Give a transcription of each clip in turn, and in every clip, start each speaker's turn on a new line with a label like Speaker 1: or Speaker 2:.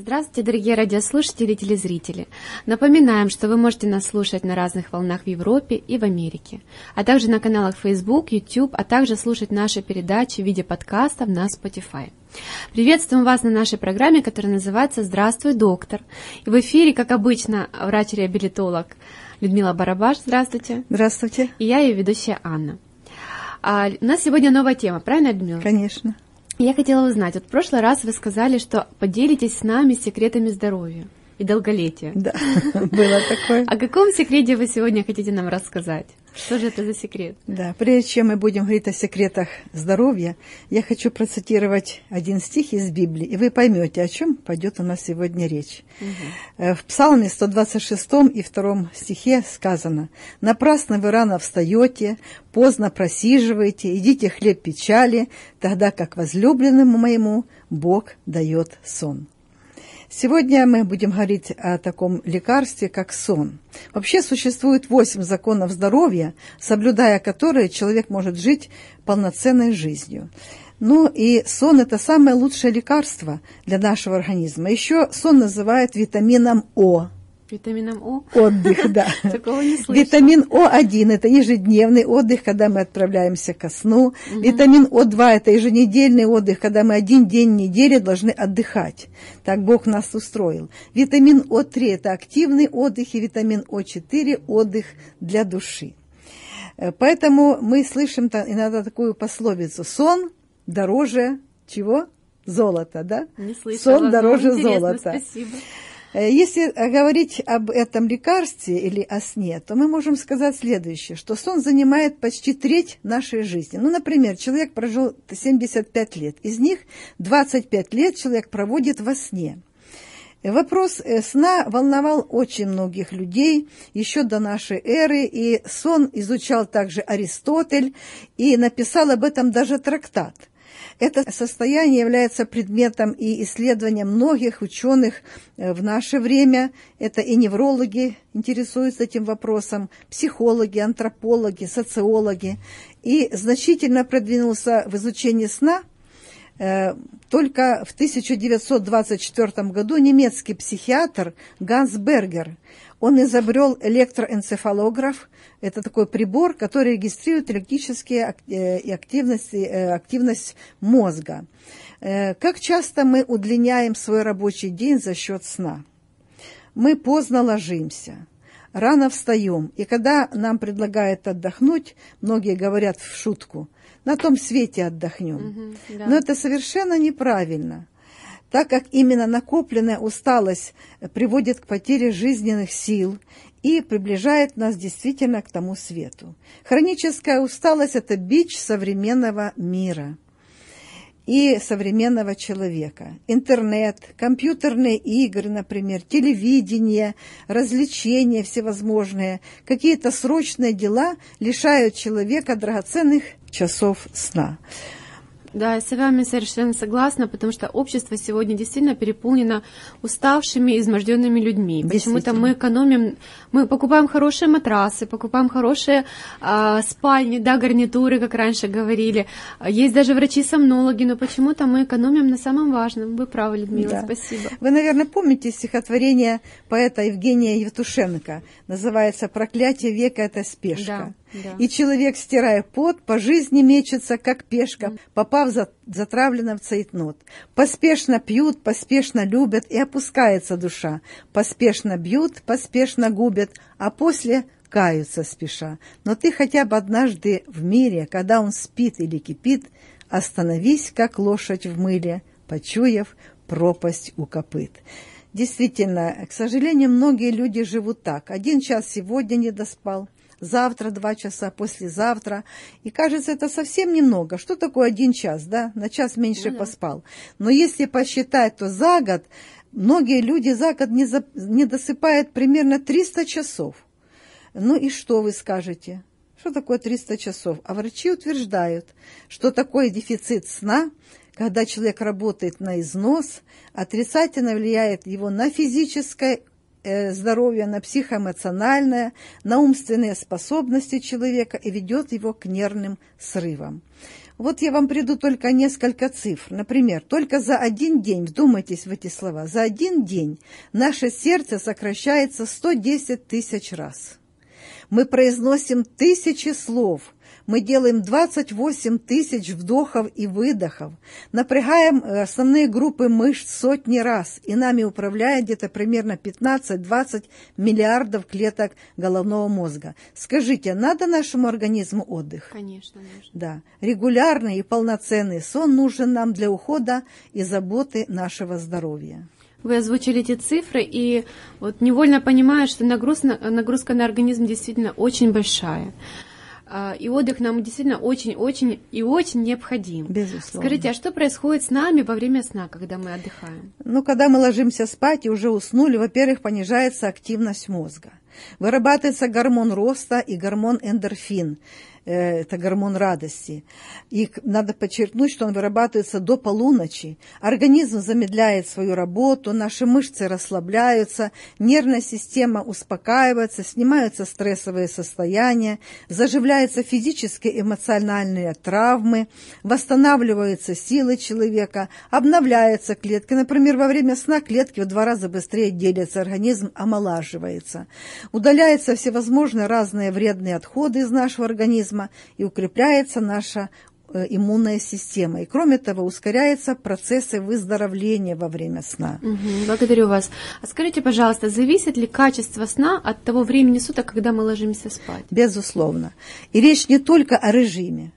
Speaker 1: Здравствуйте, дорогие радиослушатели и телезрители. Напоминаем, что вы можете нас слушать на разных волнах в Европе и в Америке, а также на каналах Facebook, YouTube, а также слушать наши передачи в виде подкастов на Spotify. Приветствуем вас на нашей программе, которая называется «Здравствуй, доктор». И в эфире, как обычно, врач-реабилитолог Людмила Барабаш. Здравствуйте.
Speaker 2: Здравствуйте.
Speaker 1: И я ее ведущая Анна. А у нас сегодня новая тема, правильно, Людмила?
Speaker 2: Конечно.
Speaker 1: Я хотела узнать, вот в прошлый раз вы сказали, что поделитесь с нами секретами здоровья и долголетия.
Speaker 2: Да, было такое.
Speaker 1: О каком секрете вы сегодня хотите нам рассказать? Что же это за секрет?
Speaker 2: Да, прежде чем мы будем говорить о секретах здоровья, я хочу процитировать один стих из Библии, и вы поймете, о чем пойдет у нас сегодня речь. Угу. В Псалме 126 и 2 стихе сказано «Напрасно вы рано встаете, поздно просиживаете, идите хлеб печали, тогда как возлюбленному моему Бог дает сон». Сегодня мы будем говорить о таком лекарстве, как сон. Вообще существует восемь законов здоровья, соблюдая которые человек может жить полноценной жизнью. Ну и сон – это самое лучшее лекарство для нашего организма. Еще сон называют витамином О.
Speaker 1: Витамином О?
Speaker 2: Отдых, да.
Speaker 1: Такого не слышала.
Speaker 2: Витамин О1 – это ежедневный отдых, когда мы отправляемся ко сну. Угу. Витамин О2 – это еженедельный отдых, когда мы один день в неделю должны отдыхать. Так Бог нас устроил. Витамин О3 – это активный отдых, и витамин О4 – отдых для души. Э, поэтому мы слышим иногда такую пословицу «сон дороже чего?» Золота, да?
Speaker 1: Не слышала.
Speaker 2: Сон дороже золота.
Speaker 1: Спасибо.
Speaker 2: Э, если говорить об этом лекарстве или о сне, то мы можем сказать следующее, что сон занимает почти треть нашей жизни. Ну, например, человек прожил 75 лет, из них 25 лет человек проводит во сне. Вопрос э, сна волновал очень многих людей еще до нашей эры, и сон изучал также Аристотель и написал об этом даже трактат – это состояние является предметом и исследованием многих ученых э, в наше время. Это и неврологи интересуются этим вопросом, психологи, антропологи, социологи. И значительно продвинулся в изучении сна э, только в 1924 году немецкий психиатр Ганс Бергер – он изобрел электроэнцефалограф. Это такой прибор, который регистрирует электрические э, активности, э, активность мозга. Э, как часто мы удлиняем свой рабочий день за счет сна? Мы поздно ложимся, рано встаем, и когда нам предлагают отдохнуть, многие говорят в шутку, на том свете отдохнем. Угу, да. Но это совершенно неправильно так как именно накопленная усталость приводит к потере жизненных сил и приближает нас действительно к тому свету. Хроническая усталость – это бич современного мира и современного человека. Интернет, компьютерные игры, например, телевидение, развлечения всевозможные, какие-то срочные дела лишают человека драгоценных часов сна.
Speaker 1: Да, я с вами совершенно согласна, потому что общество сегодня действительно переполнено уставшими, изможденными людьми. Почему-то мы экономим, мы покупаем хорошие матрасы, покупаем хорошие а, спальни, да, гарнитуры, как раньше говорили. Есть даже врачи-сомнологи, но почему-то мы экономим на самом важном. Вы правы, Людмила, да. спасибо.
Speaker 2: Вы, наверное, помните стихотворение поэта Евгения Евтушенко. Называется «Проклятие века – это спешка». Да. Да. И человек, стирая пот, по жизни мечется, как пешка, попав за, затравленно в цейтнот. Поспешно пьют, поспешно любят, и опускается душа. Поспешно бьют, поспешно губят, а после каются спеша. Но ты хотя бы однажды в мире, когда он спит или кипит, остановись, как лошадь в мыле, почуяв пропасть у копыт. Действительно, к сожалению, многие люди живут так. Один час сегодня не доспал, завтра два часа, послезавтра. И кажется, это совсем немного. Что такое один час, да? На час меньше ну, поспал. Но если посчитать, то за год многие люди за год не, за, не досыпают примерно 300 часов. Ну и что вы скажете? Что такое 300 часов? А врачи утверждают, что такой дефицит сна, когда человек работает на износ, отрицательно влияет его на физическое здоровье, на психоэмоциональное, на умственные способности человека и ведет его к нервным срывам. Вот я вам приду только несколько цифр. Например, только за один день, вдумайтесь в эти слова, за один день наше сердце сокращается 110 тысяч раз. Мы произносим тысячи слов – мы делаем 28 тысяч вдохов и выдохов, напрягаем э, основные группы мышц сотни раз, и нами управляет где-то примерно 15-20 миллиардов клеток головного мозга. Скажите, надо нашему организму отдых?
Speaker 1: Конечно, нужно.
Speaker 2: Да. Регулярный и полноценный сон нужен нам для ухода и заботы нашего здоровья.
Speaker 1: Вы озвучили эти цифры, и вот невольно понимаю, что нагрузка, нагрузка на организм действительно очень большая. А, и отдых нам действительно очень-очень и очень необходим.
Speaker 2: Безусловно.
Speaker 1: Скажите, а что происходит с нами во время сна, когда мы отдыхаем?
Speaker 2: Ну, когда мы ложимся спать и уже уснули, во-первых, понижается активность мозга. Вырабатывается гормон роста и гормон эндорфин. Э, это гормон радости. И надо подчеркнуть, что он вырабатывается до полуночи. Организм замедляет свою работу, наши мышцы расслабляются, нервная система успокаивается, снимаются стрессовые состояния, заживляются физические и эмоциональные травмы, восстанавливаются силы человека, обновляются клетки. Например, во время сна клетки в два раза быстрее делятся, организм омолаживается. Удаляются всевозможные разные вредные отходы из нашего организма, организма и укрепляется наша э, иммунная система. И кроме того, ускоряются процессы выздоровления во время сна.
Speaker 1: Угу, благодарю вас. А скажите, пожалуйста, зависит ли качество сна от того времени суток, когда мы ложимся спать?
Speaker 2: Безусловно. И речь не только о режиме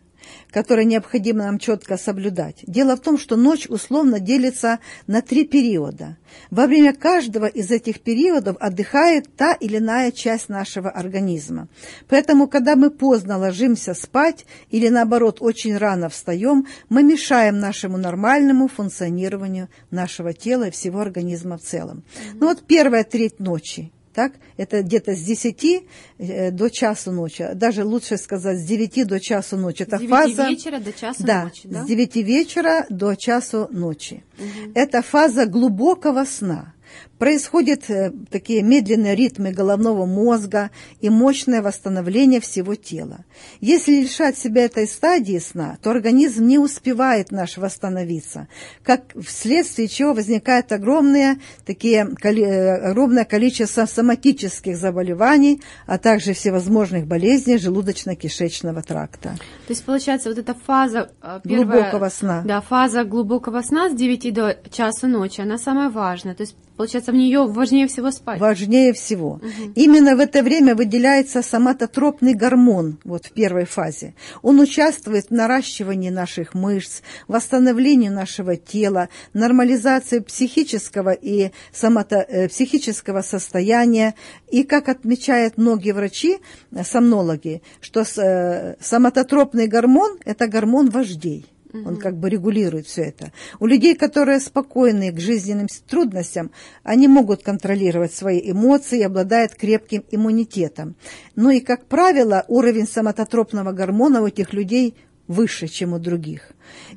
Speaker 2: которые необходимо нам четко соблюдать. Дело в том, что ночь условно делится на три периода. Во время каждого из этих периодов отдыхает та или иная часть нашего организма. Поэтому, когда мы поздно ложимся спать или, наоборот, очень рано встаем, мы мешаем нашему нормальному функционированию нашего тела и всего организма в целом. Ну вот первая треть ночи так? Это где-то с 10 э, до часу ночи, даже лучше сказать с 9 до часу ночи. Это
Speaker 1: с 9
Speaker 2: фаза...
Speaker 1: вечера до часу
Speaker 2: да,
Speaker 1: ночи, да?
Speaker 2: с 9 вечера до часу ночи.
Speaker 1: Угу.
Speaker 2: Это фаза глубокого сна. Происходят э, такие медленные ритмы головного мозга и мощное восстановление всего тела. Если лишать себя этой стадии сна, то организм не успевает наш восстановиться, как вследствие чего возникает огромное, такие, э, огромное количество соматических заболеваний, а также всевозможных болезней желудочно-кишечного тракта.
Speaker 1: То есть, получается, вот эта фаза э,
Speaker 2: первая, глубокого сна.
Speaker 1: Да, фаза глубокого сна с 9 до часа ночи, она самая важная. То есть, Получается, в нее важнее всего спать.
Speaker 2: Важнее всего. Угу. Именно в это время выделяется соматотропный гормон, вот в первой фазе. Он участвует в наращивании наших мышц, восстановлении нашего тела, нормализации психического и сомато, э, психического состояния. И, как отмечают многие врачи, сомнологи, что э, соматотропный гормон – это гормон вождей. Он как бы регулирует все это. У людей, которые спокойны к жизненным трудностям, они могут контролировать свои эмоции и обладают крепким иммунитетом. Ну и, как правило, уровень самототропного гормона у этих людей выше, чем у других.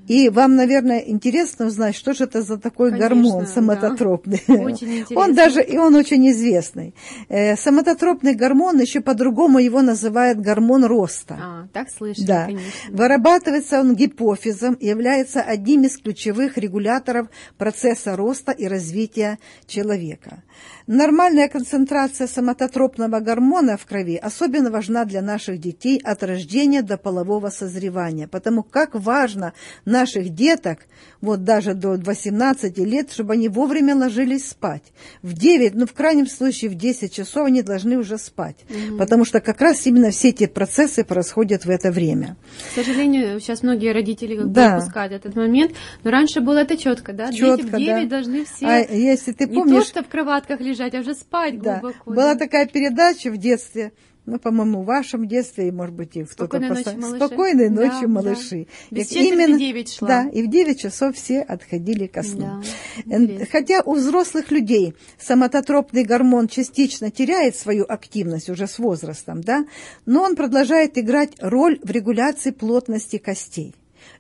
Speaker 2: И вам, наверное, интересно узнать, что же это за такой Конечно, гормон самототропный.
Speaker 1: Да. Очень интересно.
Speaker 2: Он даже, и он очень известный. Э, самототропный гормон, еще по-другому его называют гормон роста.
Speaker 1: А, так слышно,
Speaker 2: да.
Speaker 1: конечно.
Speaker 2: Вырабатывается он гипофизом и является одним из ключевых регуляторов процесса роста и развития человека. Нормальная концентрация самототропного гормона в крови особенно важна для наших детей от рождения до полового созревания, потому как важно наших деток, вот даже до 18 лет, чтобы они вовремя ложились спать. В 9, ну в крайнем случае в 10 часов они должны уже спать, угу. потому что как раз именно все эти процессы происходят в это время.
Speaker 1: К сожалению, сейчас многие родители как да. упускают этот момент, но раньше было это четко, да?
Speaker 2: Четко,
Speaker 1: Дети в 9
Speaker 2: да.
Speaker 1: должны все
Speaker 2: а если ты помнишь,
Speaker 1: не то, что в кроватках лежать, а уже спать
Speaker 2: да.
Speaker 1: глубоко.
Speaker 2: Была такая передача в детстве, ну, по-моему, в вашем детстве, и, может быть, и кто-то...
Speaker 1: Спокойной ночи, малыши.
Speaker 2: Спокойной ночи, да, малыши.
Speaker 1: Да. Без именно, 9 шла.
Speaker 2: Да, и в 9 часов все отходили ко сну. Да, Хотя у взрослых людей самототропный гормон частично теряет свою активность уже с возрастом, да, но он продолжает играть роль в регуляции плотности костей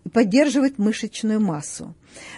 Speaker 2: и поддерживать мышечную массу.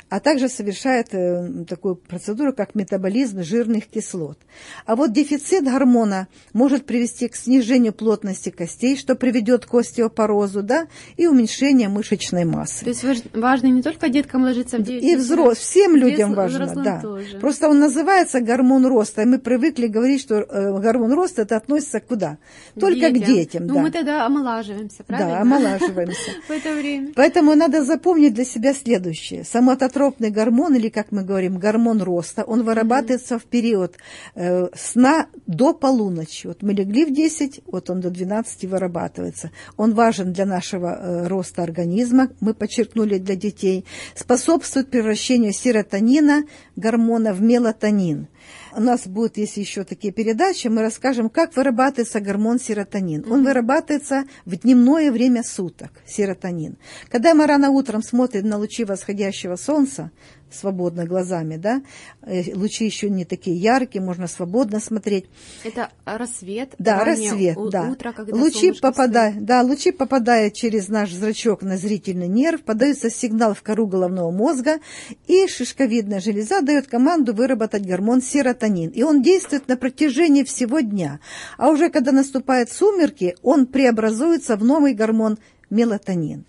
Speaker 2: А также совершает э, такую процедуру, как метаболизм жирных кислот. А вот дефицит гормона может привести к снижению плотности костей, что приведет к остеопорозу, да, и уменьшению мышечной массы.
Speaker 1: То есть важно не только деткам ложиться в 9
Speaker 2: И взрос, всем людям важно, да.
Speaker 1: Тоже.
Speaker 2: Просто он называется гормон роста, и мы привыкли говорить, что э, гормон роста это относится куда? Только
Speaker 1: детям.
Speaker 2: к детям,
Speaker 1: ну,
Speaker 2: да.
Speaker 1: мы тогда омолаживаемся, правильно?
Speaker 2: Да, омолаживаемся.
Speaker 1: В это время.
Speaker 2: Поэтому надо запомнить для себя следующее. Самототропный гормон, или, как мы говорим, гормон роста, он вырабатывается в период э, сна до полуночи. Вот мы легли в 10, вот он до 12 вырабатывается. Он важен для нашего э, роста организма, мы подчеркнули для детей. Способствует превращению серотонина, гормона, в мелатонин у нас будут, если еще такие передачи, мы расскажем, как вырабатывается гормон серотонин. Он вырабатывается в дневное время суток, серотонин. Когда мы рано утром смотрим на лучи восходящего солнца, свободно глазами, да, э, лучи еще не такие яркие, можно свободно смотреть.
Speaker 1: Это рассвет,
Speaker 2: да, рассвет,
Speaker 1: у-
Speaker 2: да.
Speaker 1: утро, когда
Speaker 2: лучи попадают, да, лучи попадают через наш зрачок на зрительный нерв, подается сигнал в кору головного мозга, и шишковидная железа дает команду выработать гормон серотонин, и он действует на протяжении всего дня. А уже когда наступают сумерки, он преобразуется в новый гормон мелатонин.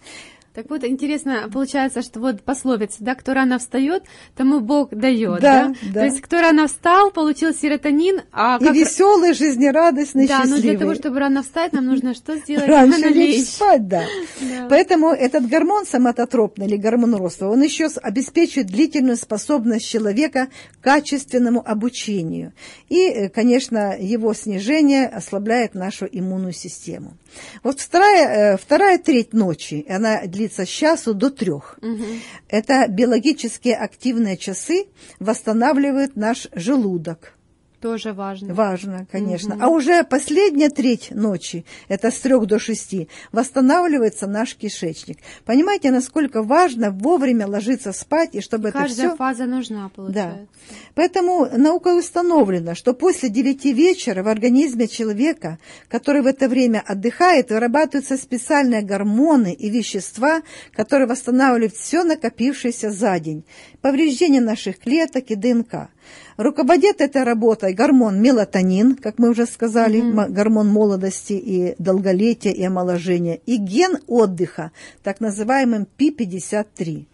Speaker 1: Так вот, интересно, получается, что вот пословица, да, кто рано встает, тому Бог дает,
Speaker 2: Да,
Speaker 1: да?
Speaker 2: да.
Speaker 1: То есть, кто рано встал, получил серотонин, а
Speaker 2: И
Speaker 1: как...
Speaker 2: веселый, жизнерадостный,
Speaker 1: Да, но
Speaker 2: счастливый.
Speaker 1: для того, чтобы рано встать, нам нужно что сделать?
Speaker 2: Раньше
Speaker 1: Рано
Speaker 2: лечь
Speaker 1: лечь.
Speaker 2: спать, да.
Speaker 1: Да.
Speaker 2: Поэтому этот гормон соматотропный или гормон роста, он еще обеспечивает длительную способность человека к качественному обучению. И, э, конечно, его снижение ослабляет нашу иммунную систему. Вот вторая, э, вторая треть ночи, она длится с часу до трех.
Speaker 1: Мгм.
Speaker 2: Это биологически активные часы восстанавливают наш желудок.
Speaker 1: Тоже важно.
Speaker 2: Важно, конечно. А уже последняя треть ночи, это с трех до шести, восстанавливается наш кишечник. Понимаете, насколько важно вовремя ложиться спать, и чтобы это
Speaker 1: Каждая
Speaker 2: все...
Speaker 1: фаза нужна, получается.
Speaker 2: Поэтому наукой установлено, что после 9 вечера в организме человека, который в это время отдыхает, вырабатываются специальные гормоны и вещества, которые восстанавливают все накопившееся за день, повреждение наших клеток и ДНК. Руководит этой работой гормон мелатонин, как мы уже сказали, м- гормон молодости и долголетия и омоложения, и ген отдыха, так называемым P53.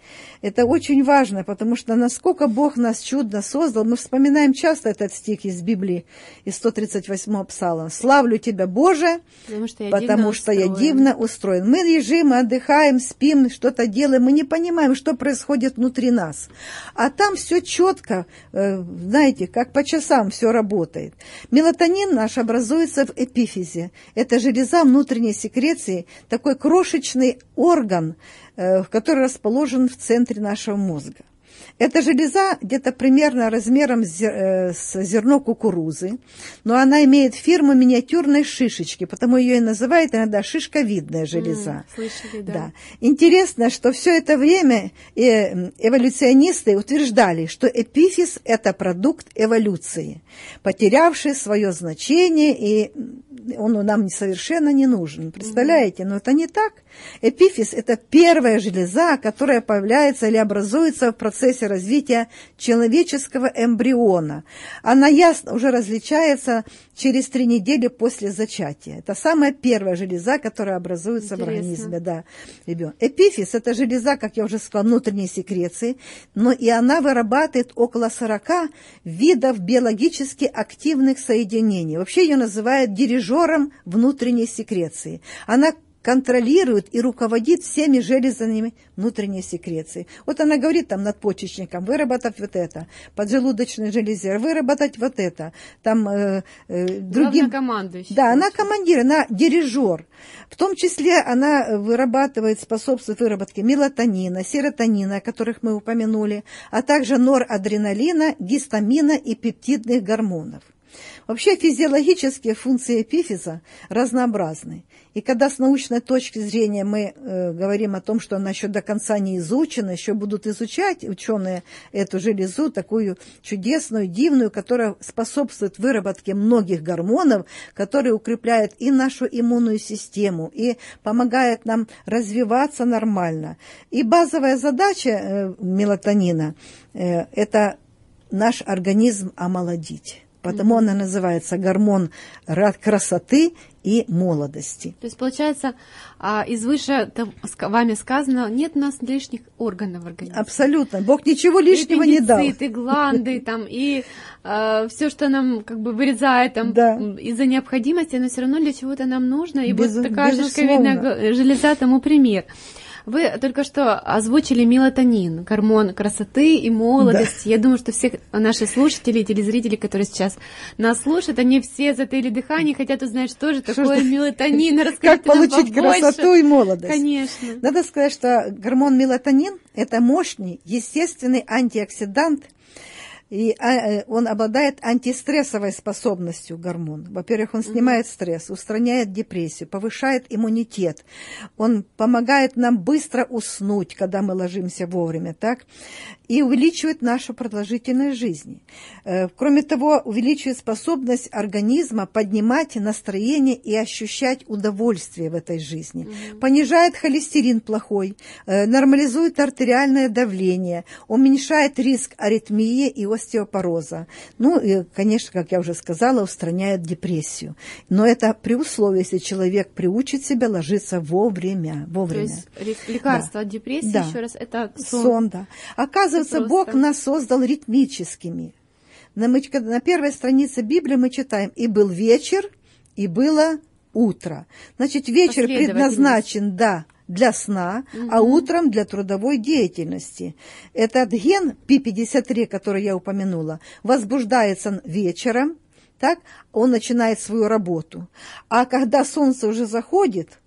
Speaker 2: Это очень важно, потому что насколько Бог нас чудно создал, мы вспоминаем часто этот стих из Библии, из 138 псалма. «Славлю Тебя, Боже,
Speaker 1: Потому что я
Speaker 2: потому
Speaker 1: дивно
Speaker 2: что я
Speaker 1: устроен.
Speaker 2: дивно устроен. Мы лежим, мы отдыхаем, спим, что-то делаем, мы не понимаем, что происходит внутри нас. А там все четко, э, знаете, как по часам все работает. Мелатонин наш образуется в эпифизе. Это железа внутренней секреции, такой крошечный орган, который расположен в центре нашего мозга. Эта железа где-то примерно размером с э, зерно кукурузы, но она имеет форму миниатюрной шишечки, потому ее и называют иногда шишковидная железа.
Speaker 1: М, Слышали, да.
Speaker 2: Да. Интересно, что все это время э, эволюционисты утверждали, что эпифиз – это продукт эволюции, потерявший свое значение, и он нам совершенно не нужен. Представляете? Но это не так. Эпифиз – это первая железа, которая появляется или образуется в процессе развития человеческого эмбриона. Она ясно уже различается через три недели после зачатия. Это самая первая железа, которая образуется в
Speaker 1: Интересно.
Speaker 2: организме да, ребенка. Эпифиз – это железа, как я уже сказала, внутренней секреции, но и она вырабатывает около 40 видов биологически активных соединений. Вообще ее называют дирижером внутренней секреции. Она контролирует и руководит всеми железами внутренней секреции. Вот она говорит там надпочечникам, выработать вот это, поджелудочной железе, выработать вот это, там э, э, другим...
Speaker 1: Главнокомандующий,
Speaker 2: Да, она командир, она дирижер. В том числе она вырабатывает, способствует выработке мелатонина, серотонина, о которых мы упомянули, а также норадреналина, гистамина и пептидных гормонов. Вообще физиологические функции эпифиза разнообразны. И когда с научной точки зрения мы э, говорим о том, что она еще до конца не изучена, еще будут изучать ученые эту железу, такую чудесную, дивную, которая способствует выработке многих гормонов, которые укрепляют и нашу иммунную систему, и помогают нам развиваться нормально. И базовая задача э, мелатонина э, – это наш организм омолодить. Потому mm-hmm. она называется гормон красоты и молодости.
Speaker 1: То есть, получается, а, из выше вами сказано, нет у нас лишних органов в организме.
Speaker 2: Абсолютно. Бог ничего лишнего не дал.
Speaker 1: И гланды, там, и э, все, что нам как бы вырезает там, да. из-за необходимости, но все равно для чего-то нам нужно. И Без, вот такая жировидная железа тому пример. Вы только что озвучили мелатонин, гормон красоты и молодости. Да. Я думаю, что все наши слушатели, телезрители, которые сейчас нас слушают, они все затаили дыхание, хотят узнать, что же что такое что? мелатонин.
Speaker 2: Расскажите как получить
Speaker 1: побольше.
Speaker 2: красоту и молодость.
Speaker 1: Конечно.
Speaker 2: Надо сказать, что гормон мелатонин – это мощный, естественный антиоксидант – и а, э, он обладает антистрессовой способностью гормон. Во-первых, он снимает стресс, устраняет депрессию, повышает иммунитет. Он помогает нам быстро уснуть, когда мы ложимся вовремя, так? И увеличивает нашу продолжительность жизни. Э, кроме того, увеличивает способность организма поднимать настроение и ощущать удовольствие в этой жизни. Понижает холестерин плохой, э, нормализует артериальное давление, уменьшает риск аритмии и остеопороза. Ну, и, конечно, как я уже сказала, устраняет депрессию. Но это при условии, если человек приучит себя ложиться вовремя. вовремя.
Speaker 1: То есть лекарство да. от депрессии, да. еще раз, это сон.
Speaker 2: сон да. Оказывается, Бог нас создал ритмическими. На, мы, на первой странице Библии мы читаем «И был вечер, и было утро». Значит, вечер предназначен, да, для сна, угу. а утром для трудовой деятельности. Этот ген P53, который я упомянула, возбуждается вечером, так, он начинает свою работу. А когда солнце уже заходит,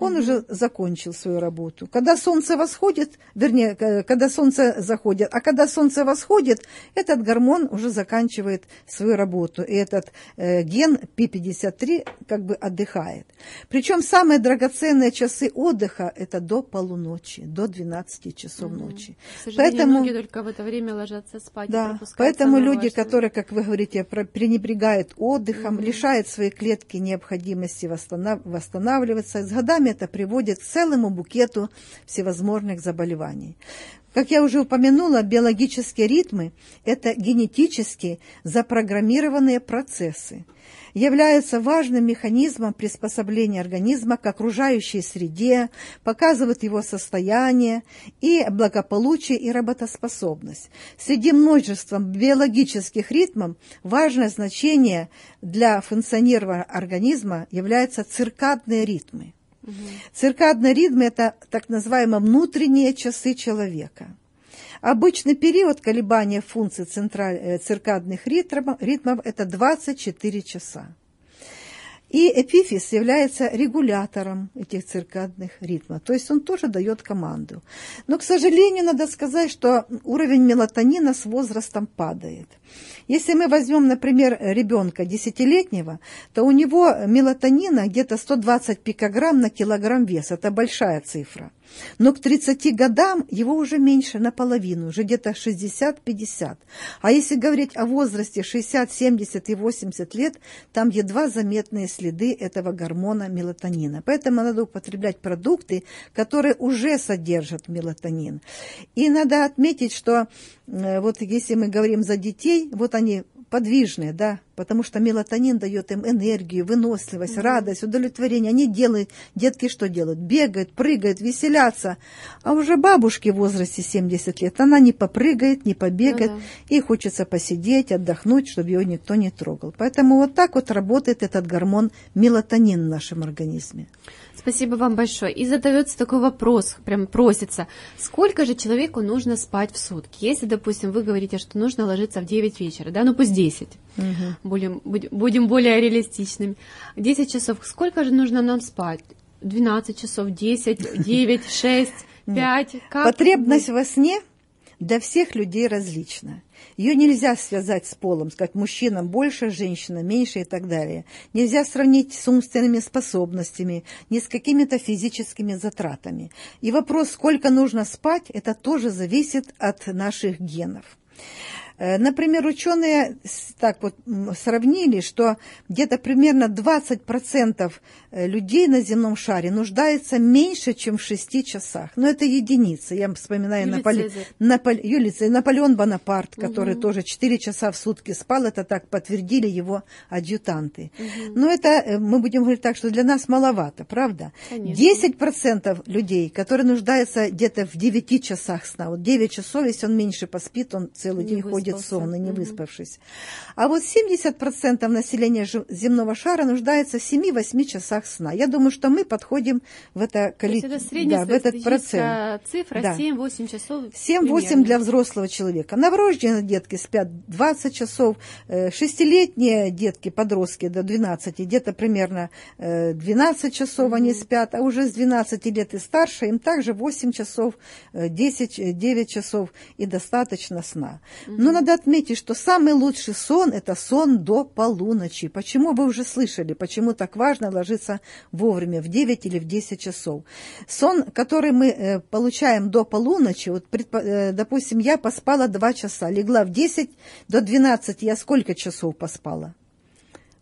Speaker 2: он угу. уже закончил свою работу. Когда солнце восходит, вернее, когда солнце заходит, а когда солнце восходит, этот гормон уже заканчивает свою работу. И этот э, ген P53 как бы отдыхает. Причем самые драгоценные часы отдыха это до полуночи, до 12 часов угу. ночи.
Speaker 1: К поэтому многие только в это время ложатся спать.
Speaker 2: Да, поэтому люди, важное. которые, как вы говорите, пренебрегают отдыхом, угу. лишают свои клетки необходимости восстанавливаться, с годами это приводит к целому букету всевозможных заболеваний. Как я уже упомянула, биологические ритмы – это генетически запрограммированные процессы, являются важным механизмом приспособления организма к окружающей среде, показывают его состояние и благополучие и работоспособность. Среди множества биологических ритмов важное значение для функционирования организма являются циркадные ритмы. Циркадный ритм – это так называемые внутренние часы человека. Обычный период колебания функций. Э, циркадных ритмов, ритмов – это 24 часа. И эпифиз является регулятором этих циркадных ритмов, то есть он тоже дает команду. Но, к сожалению, надо сказать, что уровень мелатонина с возрастом падает. Если мы возьмем, например, ребенка десятилетнего, то у него мелатонина где-то 120 пикограмм на килограмм веса. Это большая цифра. Но к 30 годам его уже меньше наполовину, уже где-то 60-50. А если говорить о возрасте 60, 70 и 80 лет, там едва заметные следы этого гормона мелатонина. Поэтому надо употреблять продукты, которые уже содержат мелатонин. И надо отметить, что э, вот если мы говорим за детей, вот они подвижные, да, потому что мелатонин дает им энергию, выносливость, mm-hmm. радость, удовлетворение. Они делают, детки что делают? Бегают, прыгают, веселятся. А уже бабушке в возрасте 70 лет, она не попрыгает, не побегает, mm-hmm. ей хочется посидеть, отдохнуть, чтобы ее никто не трогал. Поэтому вот так вот работает этот гормон мелатонин в нашем организме.
Speaker 1: Спасибо вам большое. И задается такой вопрос, прям просится, сколько же человеку нужно спать в сутки? Если, допустим, вы говорите, что нужно ложиться в 9 вечера, да, ну пусть 10, угу. будем, будем более реалистичными. 10 часов, сколько же нужно нам спать? 12 часов, 10, 9, 6, 5?
Speaker 2: Как Потребность во сне для всех людей различна. Ее нельзя связать с полом, сказать, мужчина больше, женщина меньше и так далее. Нельзя сравнить с умственными способностями, ни с какими-то физическими затратами. И вопрос, сколько нужно спать, это тоже зависит от наших генов. Э, например, ученые так вот сравнили, что где-то примерно 20% э, людей на земном шаре нуждается меньше, чем в 6 часах. Но это единицы. Я вспоминаю Наполе... Наполе... Юлий Наполеон Бонапарт, который угу. тоже 4 часа в сутки спал. Это так подтвердили его адъютанты. Угу. Но это, э, мы будем говорить так, что для нас маловато, правда? Конечно. 10% людей, которые нуждаются где-то в 9 часах сна. Вот 9 часов, если он меньше поспит, он целый день выспался. Ходит сонный, не выспавшись. А вот 70% населения земного шара нуждается в 7-8 часах сна. Я думаю, что мы подходим в это количество, да, в этот процент.
Speaker 1: цифра да. 7-8 часов.
Speaker 2: 7-8 для взрослого человека. Новорожденные детки спят 20 часов, э, шестилетние детки, подростки до 12, где-то примерно 12 э, часов mm-hmm. они спят, а уже с 12 лет и старше им также 8 часов, 10, 9 часов и достаточно сна. Mm-hmm. Но надо отметить, что самый лучший сон – это сон до полуночи. Почему вы уже слышали, почему так важно ложиться вовремя, в 9 или в 10 часов. Сон, который мы э, получаем до полуночи, вот, э, допустим, я поспала 2 часа, легла в 10 до 12, я сколько часов поспала?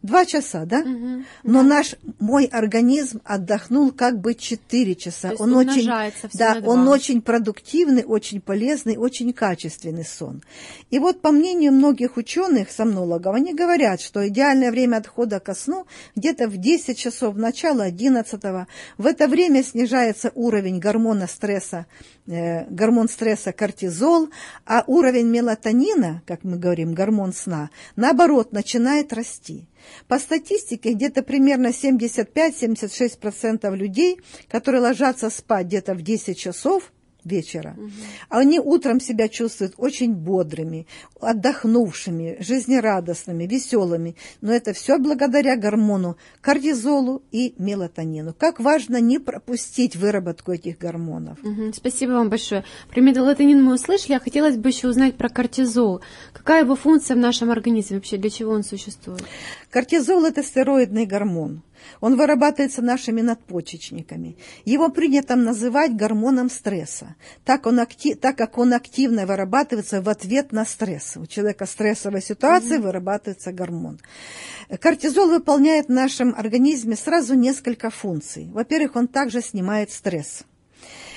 Speaker 2: Два часа, да? Угу, Но да. наш мой организм отдохнул как бы четыре часа.
Speaker 1: То он очень,
Speaker 2: да, он очень продуктивный, очень полезный, очень качественный сон. И вот по мнению многих ученых, сомнологов, они говорят, что идеальное время отхода ко сну где-то в 10 часов, начало 11 -го. В это время снижается уровень гормона стресса, э, гормон стресса кортизол, а уровень мелатонина, как мы говорим, гормон сна, наоборот, начинает расти. По статистике, где-то примерно 75-76% людей, которые ложатся спать где-то в 10 часов, вечера. Угу. Они утром себя чувствуют очень бодрыми, отдохнувшими, жизнерадостными, веселыми. Но это все благодаря гормону кортизолу и мелатонину. Как важно не пропустить выработку этих гормонов.
Speaker 1: Угу. Спасибо вам большое. Про мелатонин мы услышали, а хотелось бы еще узнать про кортизол. Какая его функция в нашем организме вообще, для чего он существует?
Speaker 2: Кортизол – это стероидный гормон. Он вырабатывается нашими надпочечниками. Его принято называть гормоном стресса, так, он актив, так как он активно вырабатывается в ответ на стресс. У человека стрессовая ситуация, mm-hmm. вырабатывается гормон. Кортизол выполняет в нашем организме сразу несколько функций. Во-первых, он также снимает стресс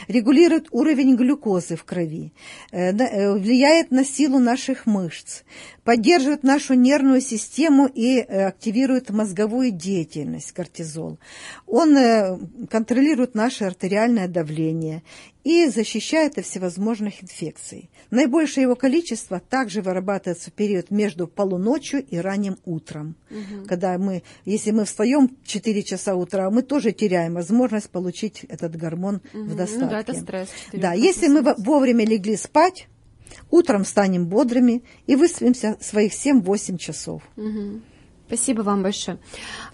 Speaker 2: регулирует уровень глюкозы в крови, э, э, влияет на силу наших мышц, поддерживает нашу нервную систему и э, активирует мозговую деятельность, кортизол. Он контролирует наше артериальное давление и защищает от всевозможных инфекций. Наибольшее его количество также вырабатывается в период между полуночью и ранним утром. Угу. Когда мы, если мы встаем в 4 часа утра, мы тоже теряем возможность получить этот гормон угу. в достатке. Ну
Speaker 1: да, это стресс.
Speaker 2: Да, если мы вовремя легли спать, утром станем бодрыми и выспимся своих 7-8 часов.
Speaker 1: Угу. Спасибо вам большое.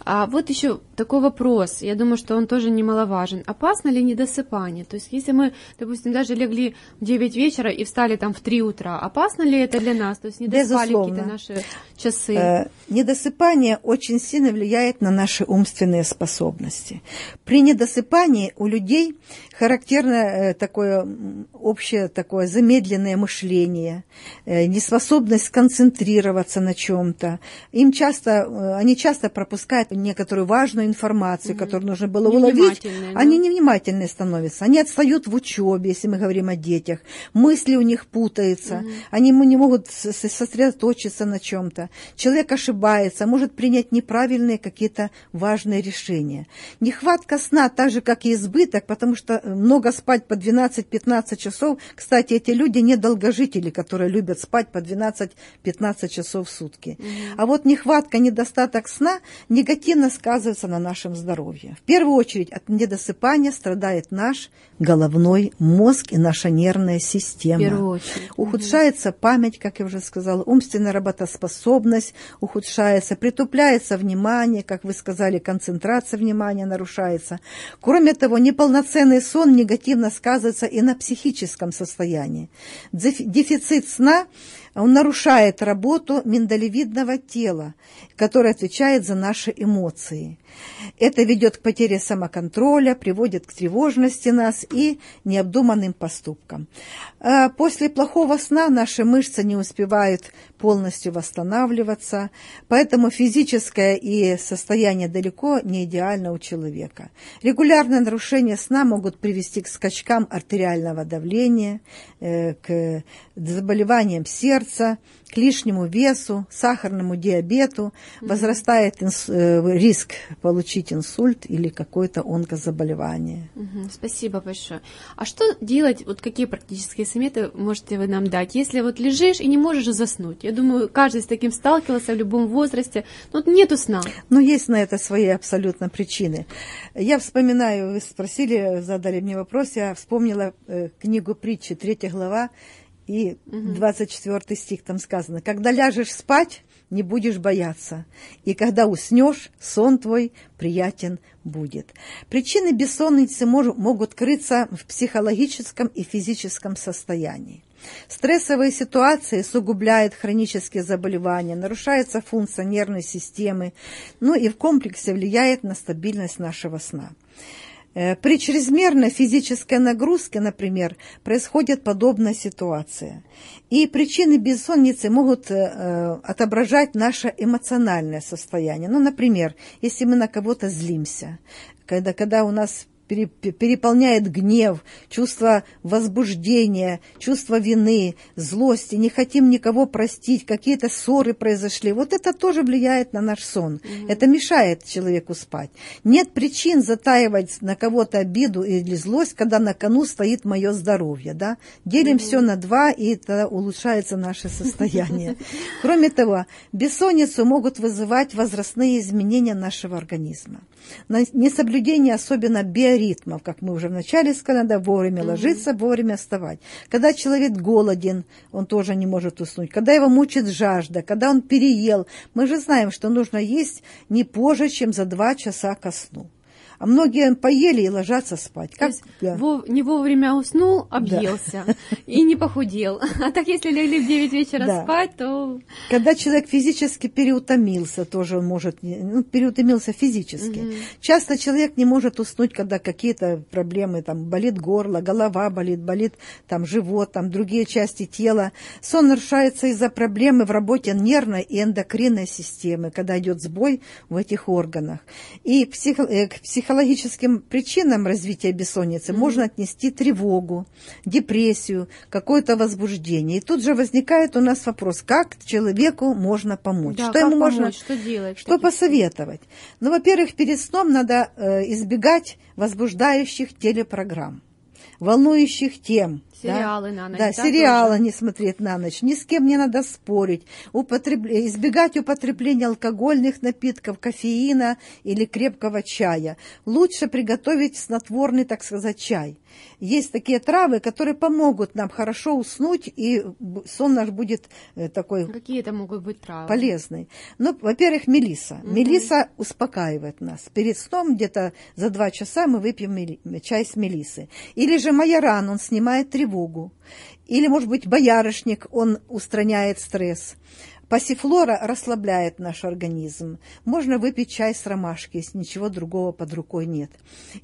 Speaker 1: А вот еще такой вопрос, я думаю, что он тоже немаловажен. Опасно ли недосыпание? То есть, если мы, допустим, даже легли в 9 вечера и встали там в 3 утра, опасно ли это для нас? То есть, не доспали какие-то наши часы? Э,
Speaker 2: недосыпание очень сильно влияет на наши умственные способности. При недосыпании у людей характерно э, такое общее такое замедленное мышление, э, неспособность сконцентрироваться на чем-то. Им часто Э, они часто пропускают некоторую важную информацию, угу. которую нужно было уловить. Да? Они невнимательные становятся. Они отстают в учебе, если мы говорим о детях. Мысли у них путаются. Угу. Они не могут сосредоточиться на чем-то. Человек ошибается, может принять неправильные какие-то важные решения. Нехватка сна, так же, как и избыток, потому что много спать по 12-15 часов. Кстати, эти люди не долгожители, которые любят спать по 12-15 часов в сутки. Угу. А вот нехватка, не недостаток сна негативно сказывается на нашем здоровье. В первую очередь от недосыпания страдает наш головной мозг и наша нервная система.
Speaker 1: В первую очередь.
Speaker 2: Ухудшается память, как я уже сказала, умственная работоспособность ухудшается, притупляется внимание, как вы сказали, концентрация внимания нарушается. Кроме того, неполноценный сон негативно сказывается и на психическом состоянии. Дефицит сна он нарушает работу миндалевидного тела, которое отвечает за наши эмоции. Это ведет к потере самоконтроля, приводит к тревожности нас и необдуманным поступкам. А после плохого сна наши мышцы не успевают полностью восстанавливаться, поэтому физическое и состояние далеко не идеально у человека. Регулярное нарушение сна могут привести к скачкам артериального давления, э, к заболеваниям сердца, к лишнему весу, сахарному диабету, mm-hmm. возрастает инс, э, риск получить инсульт или какое-то онкозаболевание.
Speaker 1: Mm-hmm. Спасибо большое. А что делать, вот какие практические советы можете вы нам дать, если вот лежишь и не можешь заснуть? Я думаю, каждый с таким сталкивался в любом возрасте, но вот нету сна.
Speaker 2: Ну, есть на это свои абсолютно причины. Я вспоминаю, вы спросили, задали мне вопрос, я вспомнила э, книгу притчи, третья глава, и 24 стих там сказано, когда ляжешь спать, не будешь бояться, и когда уснешь, сон твой приятен будет. Причины бессонницы могут крыться в психологическом и физическом состоянии. Стрессовые ситуации усугубляют хронические заболевания, нарушается функция нервной системы, ну и в комплексе влияет на стабильность нашего сна. Э, при чрезмерной физической нагрузке, например, происходит подобная ситуация. И причины бессонницы могут э, отображать наше эмоциональное состояние. Ну, например, если мы на кого-то злимся, когда, когда у нас переполняет гнев, чувство возбуждения, чувство вины, злости, не хотим никого простить, какие-то ссоры произошли. Вот это тоже влияет на наш сон. Mm-hmm. Это мешает человеку спать. Нет причин затаивать на кого-то обиду или злость, когда на кону стоит мое здоровье. Да? Делим mm-hmm. все на два, и тогда улучшается наше состояние. Кроме того, бессонницу могут вызывать возрастные изменения нашего организма. Несоблюдение особенно биоритма ритмов, как мы уже вначале сказали, надо вовремя ложиться, вовремя вставать. Когда человек голоден, он тоже не может уснуть. Когда его мучит жажда, когда он переел, мы же знаем, что нужно есть не позже, чем за два часа ко сну а многие поели и ложатся спать.
Speaker 1: Как? То есть да. вов, не вовремя уснул, объелся да. и не похудел. А так если легли в 9 вечера да. спать, то...
Speaker 2: Когда человек физически переутомился, тоже он может... Ну, переутомился физически. Угу. Часто человек не может уснуть, когда какие-то проблемы, там, болит горло, голова болит, болит там, живот, там, другие части тела. Сон нарушается из-за проблемы в работе нервной и эндокринной системы, когда идет сбой в этих органах. И психо, э, к психо психологическим причинам развития бессонницы mm-hmm. можно отнести тревогу, депрессию, какое-то возбуждение. И тут же возникает у нас вопрос, как человеку можно помочь?
Speaker 1: Да,
Speaker 2: что ему
Speaker 1: помочь?
Speaker 2: можно,
Speaker 1: что делать?
Speaker 2: Что посоветовать? Ну, во-первых, перед сном надо э, избегать возбуждающих телепрограмм волнующих тем.
Speaker 1: Сериалы да? на ночь.
Speaker 2: Да, да сериалы тоже? не смотреть на ночь. Ни с кем не надо спорить. Употреб... Избегать употребления алкогольных напитков, кофеина или крепкого чая. Лучше приготовить снотворный, так сказать, чай. Есть такие травы, которые помогут нам хорошо уснуть, и сон наш будет э, такой...
Speaker 1: Какие это могут быть травы?
Speaker 2: Полезный. Ну, во-первых, мелиса. Угу. Мелиса успокаивает нас. Перед сном где-то за два часа мы выпьем чай с мелисы. Или же майоран, он снимает тревогу. Или, может быть, боярышник, он устраняет стресс. Пассифлора расслабляет наш организм. Можно выпить чай с ромашки, если ничего другого под рукой нет.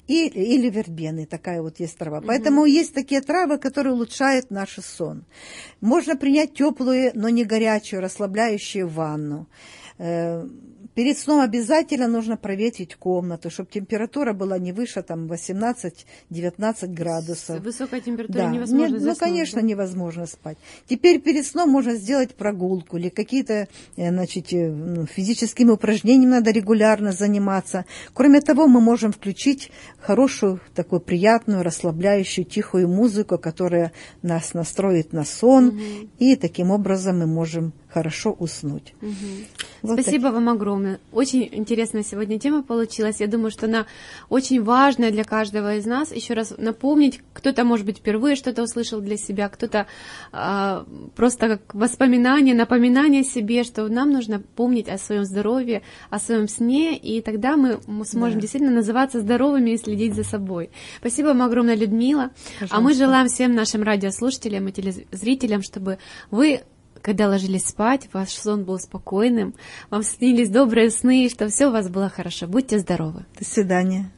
Speaker 2: И, или вербены, такая вот есть трава. Угу. Поэтому есть такие травы, которые улучшают наш сон. Можно принять теплую, но не горячую, расслабляющую ванну. Перед сном обязательно нужно проветрить комнату, чтобы температура была не выше там 18-19 градусов.
Speaker 1: С высокой температурой да. невозможно Нет,
Speaker 2: заснуть. Ну, конечно, невозможно спать. Теперь перед сном можно сделать прогулку или какие-то э, значит, э, ну, физическими упражнениями надо регулярно заниматься. Кроме того, мы можем включить хорошую, такую приятную, расслабляющую, тихую музыку, которая нас настроит на сон, угу. и таким образом мы можем хорошо уснуть.
Speaker 1: Угу. Вот Спасибо так. вам огромное. Очень интересная сегодня тема получилась. Я думаю, что она очень важная для каждого из нас. Еще раз напомнить, кто-то, может быть, впервые что-то услышал для себя, кто-то э, просто как воспоминание, напоминание себе, что нам нужно помнить о своем здоровье, о своем сне, и тогда мы сможем да. действительно называться здоровыми и следить за собой. Спасибо вам огромное, Людмила. Пожалуйста. А мы желаем всем нашим радиослушателям и телезрителям, чтобы вы когда ложились спать, ваш сон был спокойным, вам снились добрые сны, что все у вас было хорошо. Будьте здоровы.
Speaker 2: До свидания.